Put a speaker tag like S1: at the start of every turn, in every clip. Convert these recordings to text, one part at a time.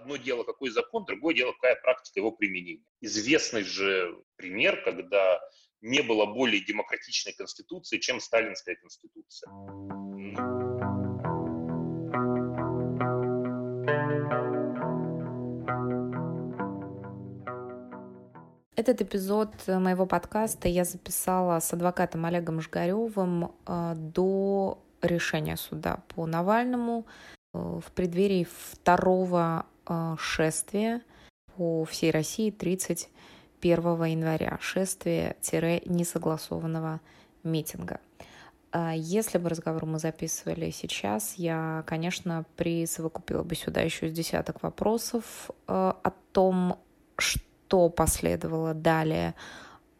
S1: Одно дело, какой закон, другое дело, какая практика его применения. Известный же пример, когда не было более демократичной конституции, чем сталинская конституция.
S2: Этот эпизод моего подкаста я записала с адвокатом Олегом Жгаревым э, до решения суда по Навальному э, в преддверии второго э, шествия по всей России 31 января. Шествие-несогласованного митинга. А если бы разговор мы записывали сейчас, я, конечно, присовокупила бы сюда еще с десяток вопросов о том, что последовало далее,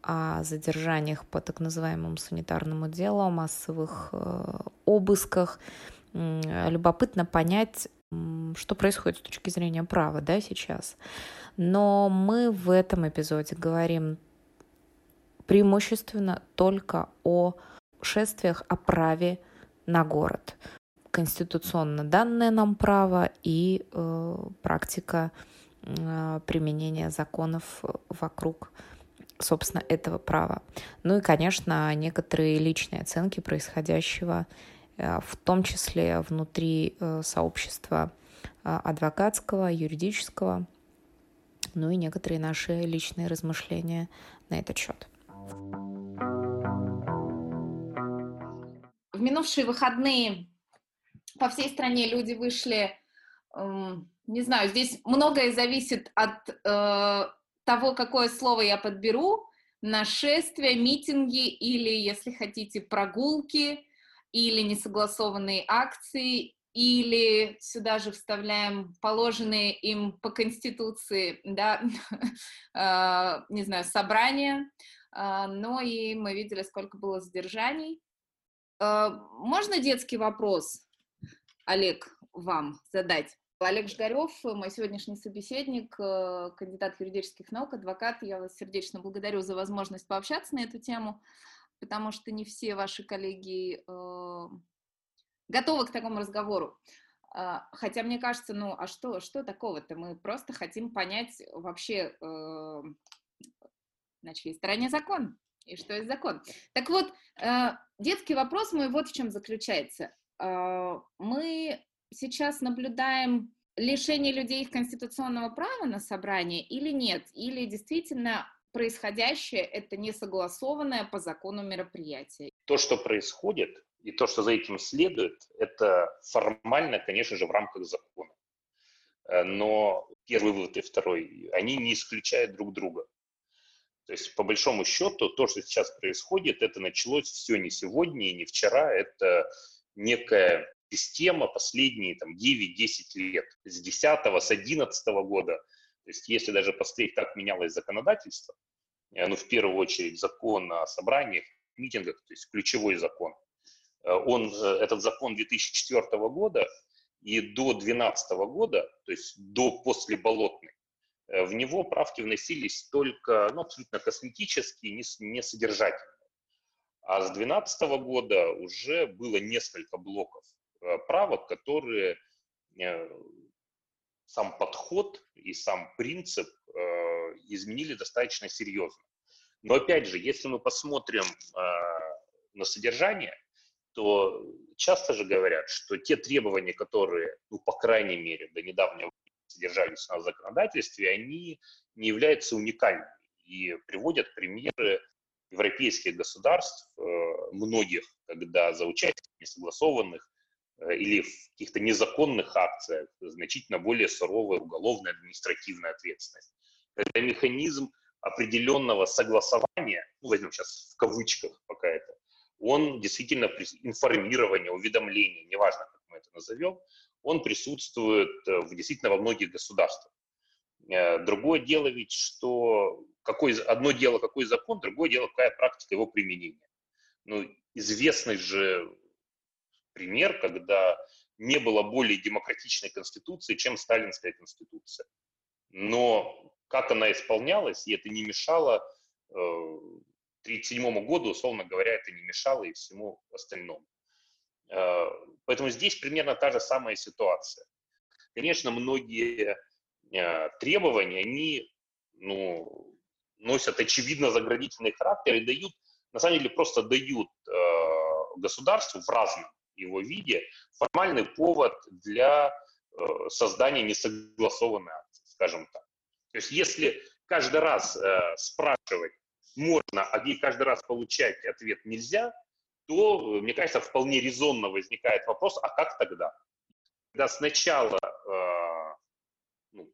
S2: о задержаниях по так называемому санитарному делу, о массовых э, обысках. Любопытно понять, что происходит с точки зрения права да, сейчас. Но мы в этом эпизоде говорим преимущественно только о шествиях, о праве на город. Конституционно данное нам право и э, практика э, применения законов вокруг собственно, этого права. Ну и, конечно, некоторые личные оценки происходящего, в том числе внутри э, сообщества э, адвокатского, юридического, ну и некоторые наши личные размышления на этот счет.
S3: В минувшие выходные по всей стране люди вышли, эм, не знаю, здесь многое зависит от того, какое слово я подберу, нашествия, митинги или, если хотите, прогулки или несогласованные акции, или сюда же вставляем положенные им по Конституции, да, а, не знаю, собрания, а, но и мы видели, сколько было задержаний. А, можно детский вопрос, Олег, вам задать? Олег Жгарев, мой сегодняшний собеседник, э, кандидат юридических наук, адвокат. Я вас сердечно благодарю за возможность пообщаться на эту тему, потому что не все ваши коллеги э, готовы к такому разговору. Э, хотя мне кажется, ну а что, что такого-то? Мы просто хотим понять вообще, э, на чьей стороне закон и что есть закон. Так вот, э, детский вопрос мой вот в чем заключается. Э, мы сейчас наблюдаем лишение людей их конституционного права на собрание или нет? Или действительно происходящее это несогласованное по закону мероприятие?
S1: То, что происходит, и то, что за этим следует, это формально, конечно же, в рамках закона. Э, но первый вывод и второй, они не исключают друг друга. То есть, по большому счету, то, что сейчас происходит, это началось все не сегодня и не вчера, это некая система последние там, 9-10 лет, с 10 с 11 года. То есть если даже посмотреть, как менялось законодательство, э, ну, в первую очередь закон о собраниях, митингах, то есть ключевой закон, э, он, э, этот закон 2004 года и до 2012 года, то есть до после Болотной, в него правки вносились только ну, абсолютно косметические, не, не содержательные. А с 2012 года уже было несколько блоков правок, которые сам подход и сам принцип э, изменили достаточно серьезно. Но опять же, если мы посмотрим на содержание, то часто же говорят, что те требования, которые, ну, по крайней мере, до недавнего содержались у в законодательстве, они не являются уникальными и приводят примеры европейских государств, многих, когда за участие несогласованных Э, или в каких-то незаконных акциях значительно более суровая уголовная административная ответственность. Это механизм определенного согласования, ну, возьмем сейчас в кавычках пока это, он действительно информирование, уведомление, неважно, как мы это назовем, он присутствует э, в, действительно во многих государствах. Э, другое дело ведь, что какой, одно дело какой закон, другое дело какая практика его применения. Ну, известный же пример, когда не было более демократичной конституции, чем сталинская конституция. Но как она исполнялась, и это не мешало 1937 э, году, условно говоря, это не мешало и всему остальному. Э, поэтому здесь примерно та же самая ситуация. Конечно, многие э, требования, они ну, носят очевидно заградительный характер и дают, на самом деле просто дают государству в разном его виде формальный повод для э, создания несогласованной акции, скажем так. То есть если каждый раз э, спрашивать можно, а каждый раз получать ответ нельзя, то, мне кажется, вполне резонно возникает вопрос, а как тогда? Когда сначала э, ну,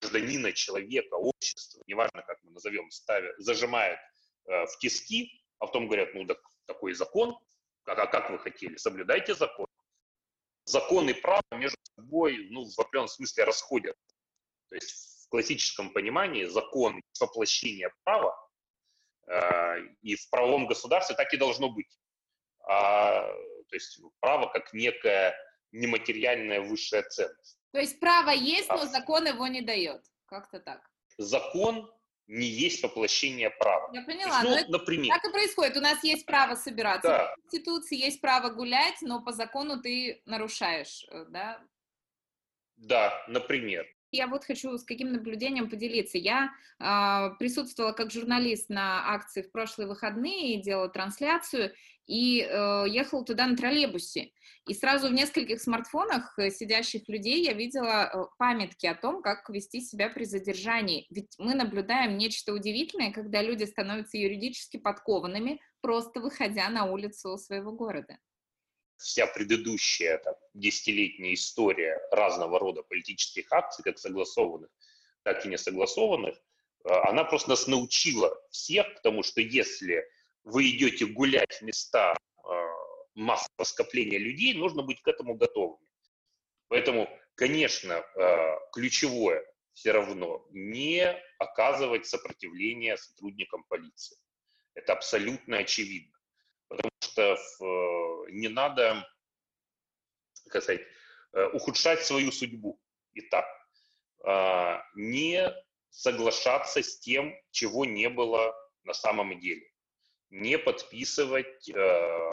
S1: гражданина, человека, общества, неважно, как мы назовем, ставят, зажимают э, в тиски, а потом говорят, ну, так, такой закон, а, а как вы хотели, соблюдайте закон. Закон и право между собой, ну, в определенном смысле расходят. То есть в классическом понимании закон – воплощение права, э, и в правовом государстве так и должно быть. А, то есть право как некая нематериальная высшая ценность.
S3: То есть право есть, но а закон его не дает. Как-то так.
S1: Закон не есть воплощение права.
S3: Я поняла. Есть, ну, например. Так и происходит. У нас есть право собираться да. в Конституции, есть право гулять, но по закону ты нарушаешь, э, да?
S1: Да, например.
S3: Я вот хочу с каким наблюдением поделиться. Я э, присутствовала как журналист на акции в прошлые выходные, делала трансляцию, и э, ехала туда на троллейбусе. И сразу в нескольких смартфонах э, сидящих людей я видела э, памятки о том, как вести себя при задержании. Ведь мы наблюдаем нечто удивительное, когда люди становятся юридически подкованными, просто выходя на улицу своего города.
S1: Вся предыдущая там, десятилетняя история разного рода политических акций, как согласованных, так и не согласованных, э, она просто нас научила всех, потому что если вы идете гулять в места э, массового скопления людей, нужно быть к этому готовыми. Поэтому, конечно, э, ключевое все равно не оказывать сопротивление сотрудникам полиции. Это абсолютно очевидно. Потому что э, не надо, как сказать, ухудшать свою судьбу. Итак, не соглашаться с тем, чего не было на самом деле не подписывать э,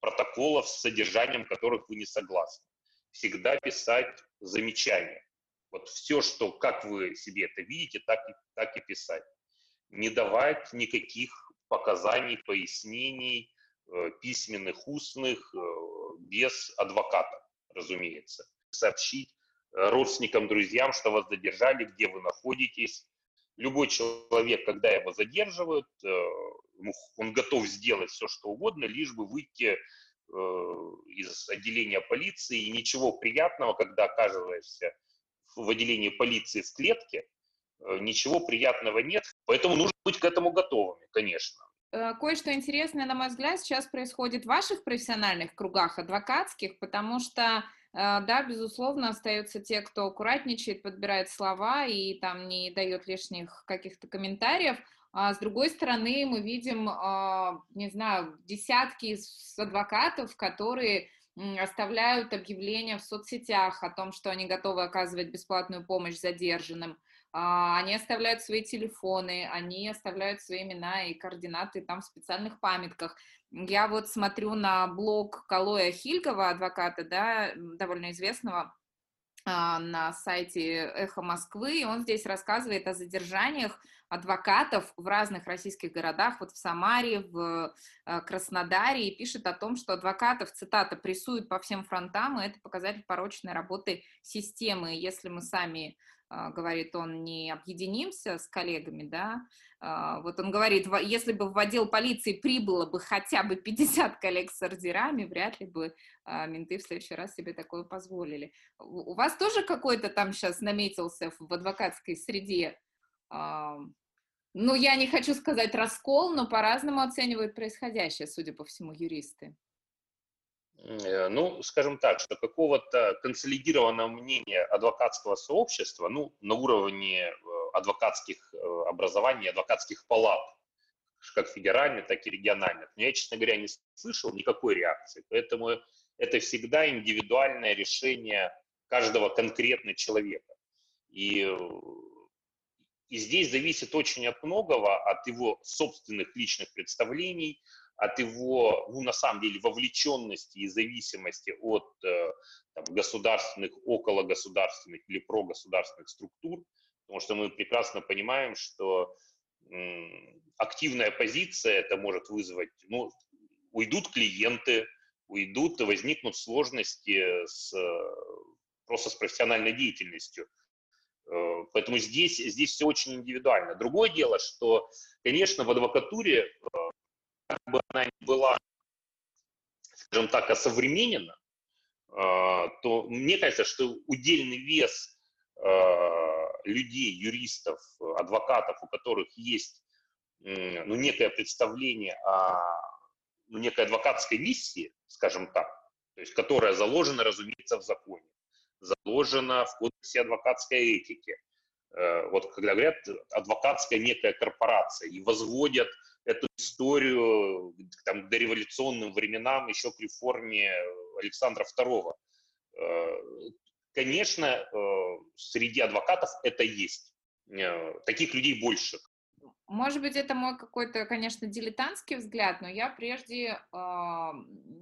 S1: протоколов с содержанием которых вы не согласны. Всегда писать замечания. Вот все, что, как вы себе это видите, так и, так и писать. Не давать никаких показаний, пояснений, э, письменных, устных, э, без адвоката, разумеется. Сообщить э, родственникам, друзьям, что вас задержали, где вы находитесь. Любой человек, когда его задерживают, он готов сделать все, что угодно, лишь бы выйти из отделения полиции. И ничего приятного, когда оказываешься в отделении полиции в клетке, ничего приятного нет. Поэтому нужно быть к этому готовыми, конечно.
S3: Э, кое-что интересное, на мой взгляд, сейчас происходит в ваших профессиональных кругах, адвокатских, потому что да, безусловно, остаются те, кто аккуратничает, подбирает слова и там не дает лишних каких-то комментариев. А с другой стороны, мы видим, а, не знаю, десятки адвокатов, которые оставляют объявления в соцсетях о том, что они готовы оказывать бесплатную помощь задержанным. А, они оставляют свои телефоны, они оставляют свои имена и координаты там в специальных памятках. Я вот смотрю на блог Калоя Хильгова, адвоката, да, довольно известного, на сайте «Эхо Москвы», и он здесь рассказывает о задержаниях адвокатов в разных российских городах, вот в Самаре, в э, Краснодаре, и пишет о том, что адвокатов, цитата, прессуют по всем фронтам, и это показатель порочной работы системы. Если мы сами, говорит он, не объединимся с коллегами, да, э, вот он говорит, если бы в отдел полиции прибыло бы хотя бы 50 коллег с ордерами, вряд ли бы менты в следующий раз себе такое позволили. У вас тоже какой-то там сейчас наметился в адвокатской среде ну, я не хочу сказать раскол, но по-разному оценивают происходящее, судя по всему, юристы.
S1: Э, ну, скажем так, что какого-то консолидированного мнения адвокатского сообщества, ну, на уровне э, адвокатских э, образований, адвокатских палат, как федеральных, так и региональных, но я, честно говоря, не слышал никакой реакции. Поэтому это всегда индивидуальное решение каждого конкретного человека. И и здесь зависит очень от многого, от его собственных личных представлений, от его, ну, на самом деле, вовлеченности и зависимости от э, там, государственных, около государственных или прогосударственных структур, потому что мы прекрасно понимаем, что активная позиция это может вызвать, ну, уйдут клиенты, уйдут, возникнут сложности с, просто с профессиональной деятельностью. Э, поэтому здесь, здесь все очень индивидуально. Другое дело, что, конечно, в адвокатуре, э, как бы она ни была, скажем так, осовременена, э, то мне кажется, что удельный вес людей, юристов, адвокатов, у которых есть ну, некое представление о ну, некой адвокатской миссии, скажем так, то есть которая заложена, разумеется, в законе, заложена в кодексе адвокатской этики. Э, вот когда говорят адвокатская некая корпорация и возводят эту историю там, к дореволюционным временам, еще к реформе Александра II. Э, конечно, э, среди адвокатов это есть. Таких людей больше.
S3: Может быть, это мой какой-то, конечно, дилетантский взгляд, но я прежде э,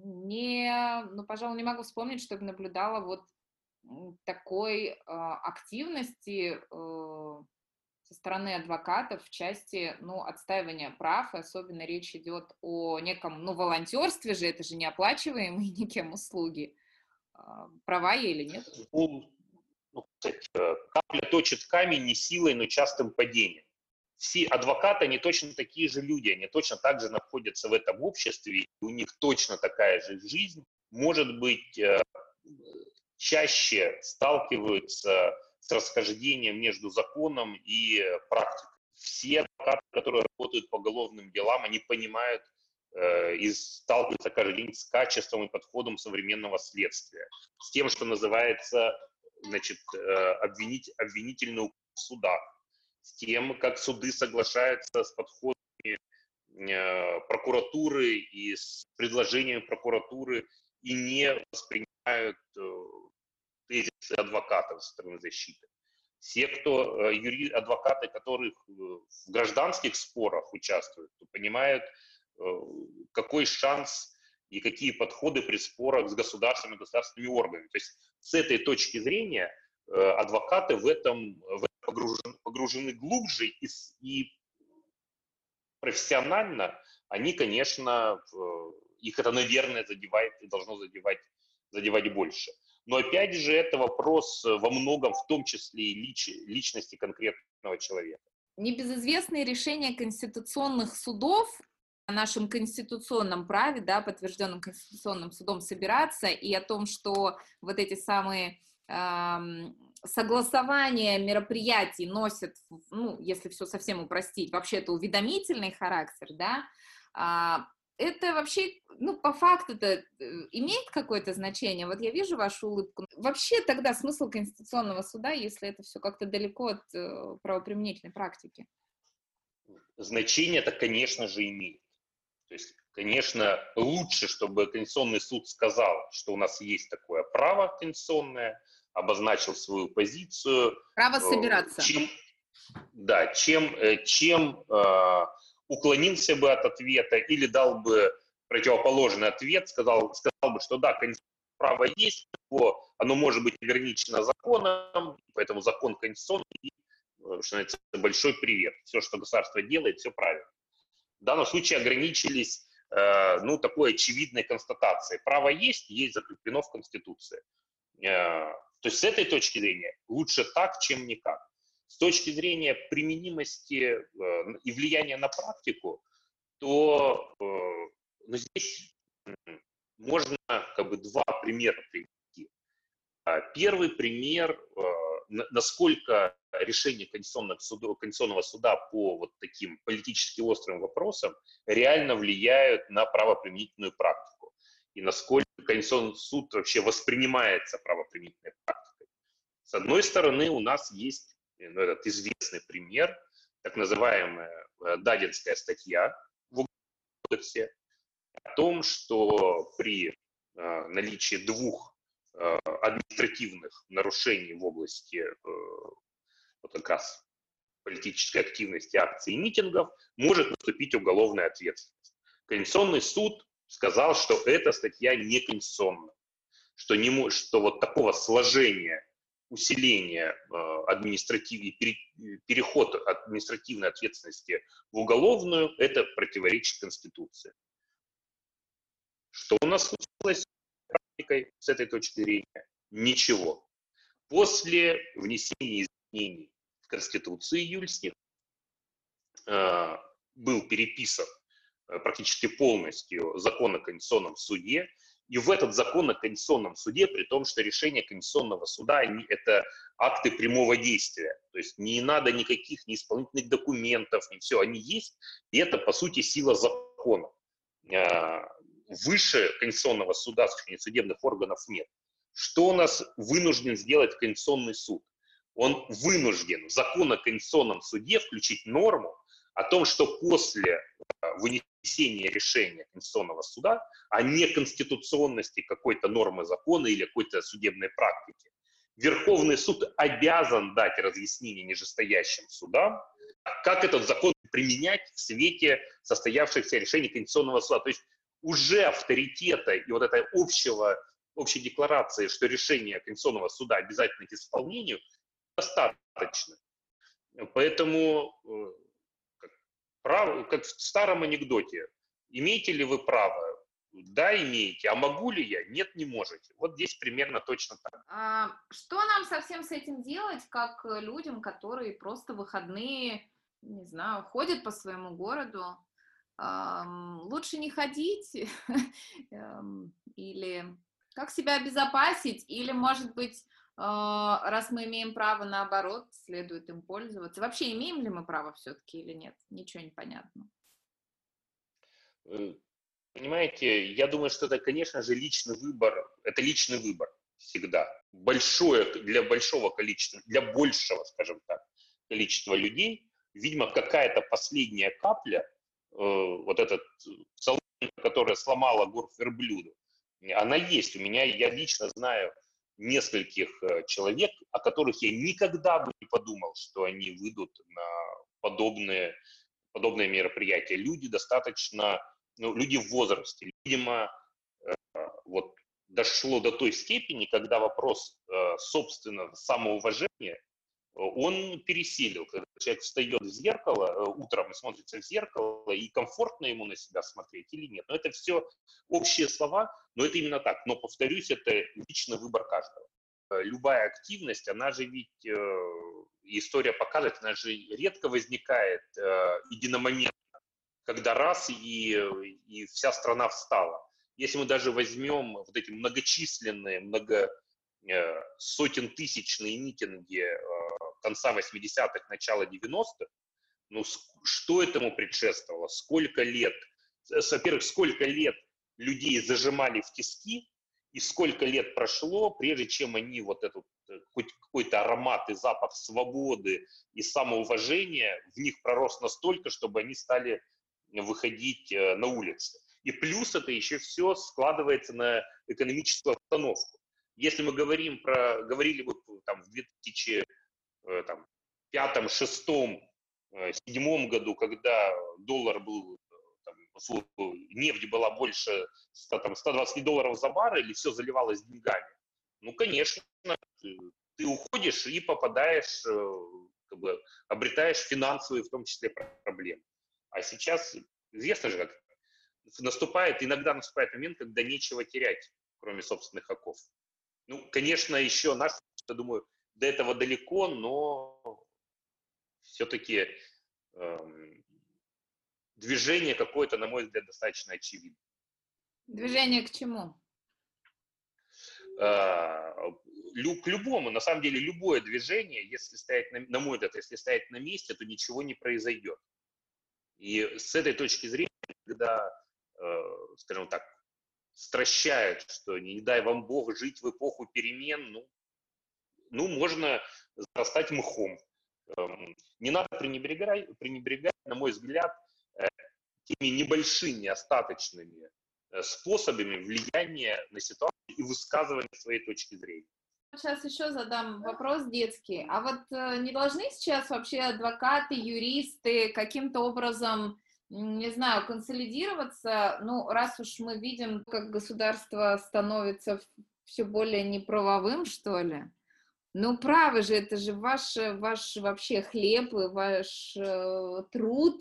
S3: не, ну, пожалуй, не могу вспомнить, чтобы наблюдала вот такой э, активности э, со стороны адвокатов в части, ну, отстаивания прав, и особенно речь идет о неком, ну, волонтерстве же, это же не оплачиваемые никем услуги. Э, права или нет? Ну,
S1: ну, капля точит камень не силой, но частым падением все адвокаты, они точно такие же люди, они точно так же находятся в этом обществе, у них точно такая же жизнь, может быть, э, чаще сталкиваются с расхождением между законом и практикой. Все адвокаты, которые работают по уголовным делам, они понимают э, и сталкиваются каждый день с качеством и подходом современного следствия, с тем, что называется значит, э, обвинить, обвинительный в судах с тем, как суды соглашаются с подходами э, прокуратуры и с предложениями прокуратуры и не воспринимают э, тезисы адвокатов со стороны защиты. Все, кто э, юри, адвокаты, которых в гражданских спорах участвуют, понимают, какой шанс и какие подходы при спорах с государственными государственными органами. То есть с этой точки зрения адвокаты в этом, в погружены, погружены глубже и, и профессионально, они, конечно, их это, наверное, задевает и должно задевать, задевать больше. Но опять же, это вопрос во многом, в том числе и лич, личности конкретного человека.
S3: Небезызвестные решения конституционных судов о нашем конституционном праве, да, подтвержденном конституционным судом собираться, и о том, что вот эти самые согласование мероприятий носит, ну, если все совсем упростить, вообще это уведомительный характер, да, а, это вообще, ну, по факту это э, имеет какое-то значение? Вот я вижу вашу улыбку. Вообще тогда смысл Конституционного суда, если это все как-то далеко от э, правоприменительной практики?
S1: Значение это, конечно же, имеет. То есть, конечно, лучше, чтобы Конституционный суд сказал, что у нас есть такое право конституционное, обозначил свою позицию.
S3: Право э, собираться.
S1: Чем, да, чем, чем э, уклонился бы от ответа или дал бы противоположный ответ, сказал, сказал бы, что да, право есть, но оно может быть ограничено законом, поэтому закон конституционный, э, что называется, большой привет. Все, что государство делает, все правильно. В данном случае ограничились э, ну, такой очевидной констатацией. Право есть, есть закреплено в Конституции. Э, то есть с этой точки зрения лучше так, чем никак. С точки зрения применимости э, и влияния на практику, то э, ну, здесь можно как бы два примера привести. А, первый пример, э, насколько решение Конституционного суда, Конституционного суда по вот таким политически острым вопросам реально влияют на правоприменительную практику и насколько Конституционный суд вообще воспринимается правоприменительной практикой. С одной стороны, у нас есть ну, этот известный пример, так называемая э, Дадинская статья в кодексе о том, что при э, наличии двух э, административных нарушений в области э, вот как раз политической активности, акций и митингов может наступить уголовная ответственность. Конституционный суд сказал, что эта статья не конституционна, что, не, что вот такого сложения, усиления э, административной, переход административной ответственности в уголовную, это противоречит Конституции. Что у нас случилось с практикой с этой точки зрения? Ничего. После внесения изменений в Конституции июльских э, был переписан Э, практически полностью закон о Конституционном суде, и в этот закон о Конституционном суде, при том, что решения Конституционного суда – это акты прямого действия. То есть не надо никаких ни исполнительных документов, ни все, они есть, и это, по сути, сила закона. Э, выше Конституционного суда, судебных органов нет. Что у нас вынужден сделать Конституционный суд? Он вынужден в закон о Конституционном суде включить норму о том, что после э, вынесения вынесения решения Конституционного суда о неконституционности какой-то нормы закона или какой-то судебной практики. Верховный суд обязан дать разъяснение нижестоящим судам, как этот закон применять в свете состоявшихся решений Конституционного суда. То есть уже авторитета и вот этой общего, общей декларации, что решение Конституционного суда обязательно к исполнению, достаточно. Поэтому э, право, как в старом анекдоте, имеете ли вы право? Да, имеете. А могу ли я? Нет, не можете. Вот здесь примерно точно так.
S3: А, что нам совсем с этим делать, как людям, которые просто выходные, не знаю, ходят по своему городу? лучше не ходить? Эм, или как себя обезопасить? Или, может быть, раз мы имеем право, наоборот, следует им пользоваться. Вообще, имеем ли мы право все-таки или нет? Ничего не понятно.
S1: Э, понимаете, я думаю, что это, конечно же, личный выбор. Это личный выбор всегда. Большое, для большого количества, для большего, скажем так, количества людей, видимо, какая-то последняя капля, э, вот этот соломинка, которая сломала горб верблюда, она есть. У меня, я лично знаю нескольких э, человек, о которых я никогда бы не подумал, что они выйдут на подобные, подобные мероприятия. Люди достаточно, ну, люди в возрасте. Видимо, э, вот дошло до той степени, когда вопрос, э, собственно, самоуважения он пересилил. Когда человек встает в зеркало э, утром и смотрится в зеркало, и комфортно ему на себя смотреть или нет. Но это все общие слова, но это именно так. Но, повторюсь, это личный выбор каждого. Э, любая активность, она же ведь, э, история показывает, она же редко возникает единомоментно, когда раз и, и вся страна встала. Если мы даже возьмем вот эти многочисленные, много сотен тысячные митинги конца 80-х, начала 90-х, ну, что этому предшествовало? Сколько лет? Во-первых, сколько лет людей зажимали в тиски, и сколько лет прошло, прежде чем они вот этот э, хоть какой-то аромат и запах свободы и самоуважения в них пророс настолько, чтобы они стали выходить э, на улицы. И плюс это еще все складывается на экономическую обстановку. Если мы говорим про, говорили бы там в 2000 Э, там, пятом, шестом, э, седьмом году, когда доллар был, там, нефть была больше 100, там, 120 долларов за баррель, и все заливалось деньгами, ну, конечно, ты, уходишь и попадаешь, э, как бы, обретаешь финансовые, в том числе, проблемы. А сейчас, известно же, как наступает, иногда наступает момент, когда нечего терять, кроме собственных оков. Ну, конечно, еще наш, я думаю, до этого далеко, но все-таки эм, движение какое-то, на мой взгляд, достаточно очевидно.
S3: Движение к чему?
S1: Э, к любому, на самом деле, любое движение, если стоять, на, на мой взгляд, если стоять на месте, то ничего не произойдет. И с этой точки зрения, когда, э, скажем так, стращают, что не дай вам Бог жить в эпоху перемен, ну, ну, можно зарастать мхом. Эм, не надо пренебрегать, пренебрегать на мой взгляд, э, теми небольшими остаточными э, способами влияния на ситуацию и высказывания своей точки зрения.
S3: Сейчас еще задам вопрос детский. А вот э, не должны сейчас вообще адвокаты, юристы каким-то образом не знаю, консолидироваться, ну, раз уж мы видим, как государство становится все более неправовым, что ли, ну, правы же, это же ваш, ваш вообще хлеб, ваш э, труд.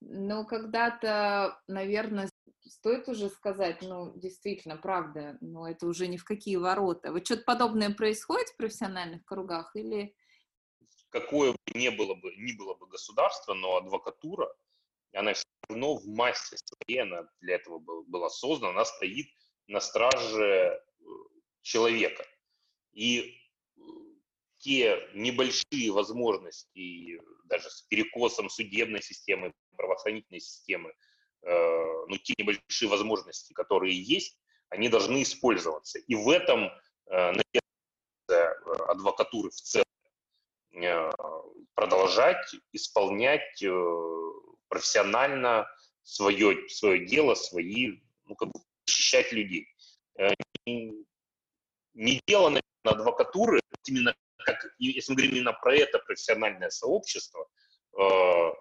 S3: Но когда-то, наверное, стоит уже сказать, ну, действительно, правда, но это уже ни в какие ворота. Вот что-то подобное происходит в профессиональных кругах или...
S1: Какое бы ни было бы, ни было бы государство, но адвокатура, она все равно в массе своей, она для этого была создана, она стоит на страже э, человека. И те небольшие возможности, даже с перекосом судебной системы, правоохранительной системы, э, ну, те небольшие возможности, которые есть, они должны использоваться. И в этом э, э адвокатуры в целом продолжать исполнять профессионально свое, свое дело, свои, ну, как бы защищать людей. Не дело, наверное, адвокатуры, именно как, если мы говорим именно про это профессиональное сообщество, э,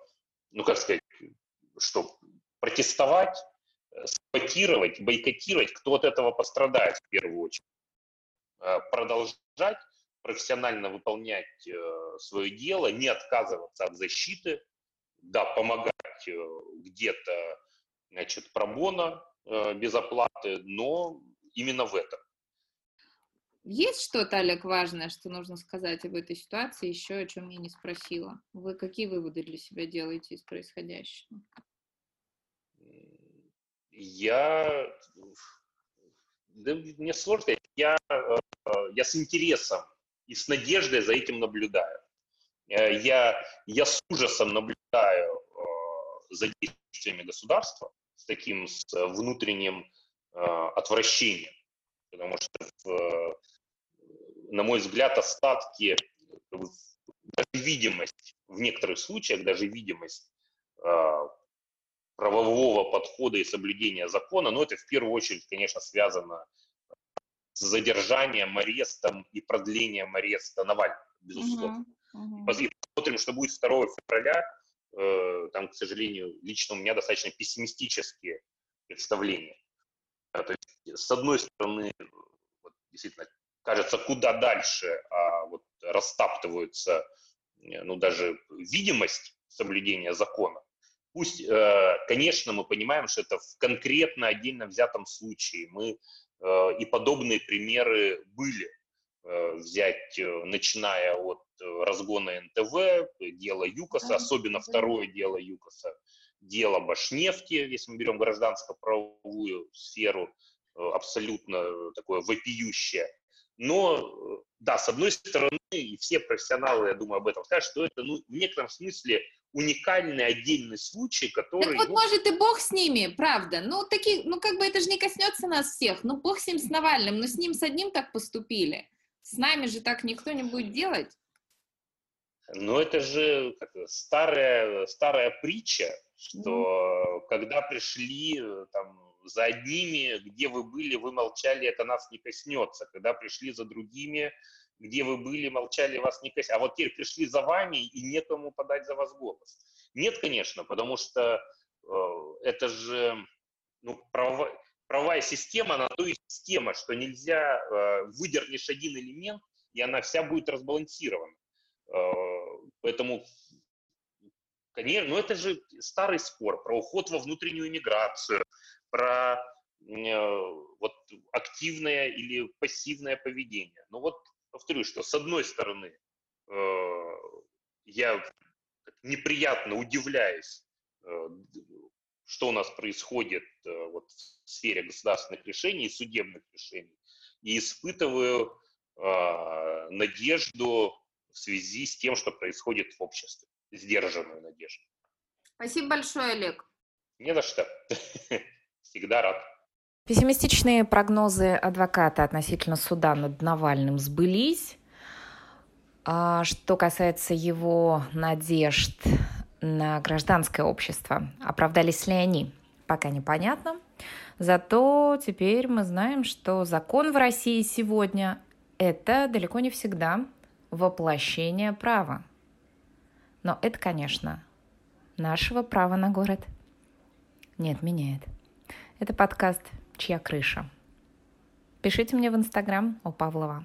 S1: ну, как сказать, что протестовать, э, саботировать, бойкотировать, кто от этого пострадает в первую очередь. Э, продолжать профессионально выполнять э, свое дело, не отказываться от защиты, да, помогать э, где-то, значит, пробона э, без оплаты, но именно в этом.
S3: Есть что-то, Олег, важное, что нужно сказать об этой ситуации, еще о чем я не спросила? Вы какие выводы для себя делаете из происходящего?
S1: Я... Да мне сложно. Я, э, я с интересом и с надеждой за этим наблюдаю. Э, я, я с ужасом наблюдаю э, за действиями государства, с таким с внутренним отвращением. Потому что в, на мой взгляд, остатки, даже видимость, в некоторых случаях даже видимость э, правового подхода и соблюдения закона, но это в первую очередь, конечно, связано с задержанием, арестом и продлением ареста Навального, безусловно. Uh-huh, uh-huh. Посмотрим, что будет 2 февраля. Э, там, к сожалению, лично у меня достаточно пессимистические представления. То есть, с одной стороны, действительно, кажется, куда дальше, а вот растаптываются, э, ну, даже видимость соблюдения закона. Пусть, э, конечно, мы понимаем, что это в конкретно отдельно взятом случае. Мы э, и подобные примеры были. Взять, начиная от разгона НТВ, дело ЮКОСа, особенно второе дело ЮКОСа, дело Башнефти, если мы берем гражданско-правовую сферу, абсолютно такое вопиющее но, э, да, с одной стороны, и все профессионалы, я думаю, об этом скажут, что это ну, в некотором смысле уникальный отдельный случай, который... Так
S3: вот,
S1: ну,
S3: может, и бог с ними, правда. Ну, такие, ну, как бы это же не коснется нас всех. Ну, бог с ним, с Навальным, но с ним, с одним так поступили. С нами же так никто не будет делать.
S1: Ну, это же как, старая, старая притча, что mm. когда пришли э, там за одними, где вы были, вы молчали, это нас не коснется. Когда пришли за другими, где вы были, молчали, вас не коснется. А вот теперь пришли за вами, и некому подать за вас голос. Нет, конечно, потому что э, это же ну, право, правовая система, она то есть система, что нельзя, э, выдернешь один элемент, и она вся будет разбалансирована. Э, поэтому Конечно, но это же старый спор про уход во внутреннюю иммиграцию, про э, вот активное или пассивное поведение. Но вот повторю, что с одной стороны э, я неприятно удивляюсь, э, что у нас происходит вот в сфере государственных решений и судебных решений, и испытываю надежду в связи с тем, что происходит в обществе, сдержанную надежду.
S3: Спасибо большое, Олег.
S1: Не за что. Всегда рад.
S2: Пессимистичные прогнозы адвоката относительно суда над Навальным сбылись. А что касается его надежд на гражданское общество, оправдались ли они, пока непонятно. Зато теперь мы знаем, что закон в России сегодня – это далеко не всегда воплощение права. Но это, конечно, нашего права на город – Нет, меняет. Это подкаст «Чья крыша?». Пишите мне в Инстаграм у Павлова.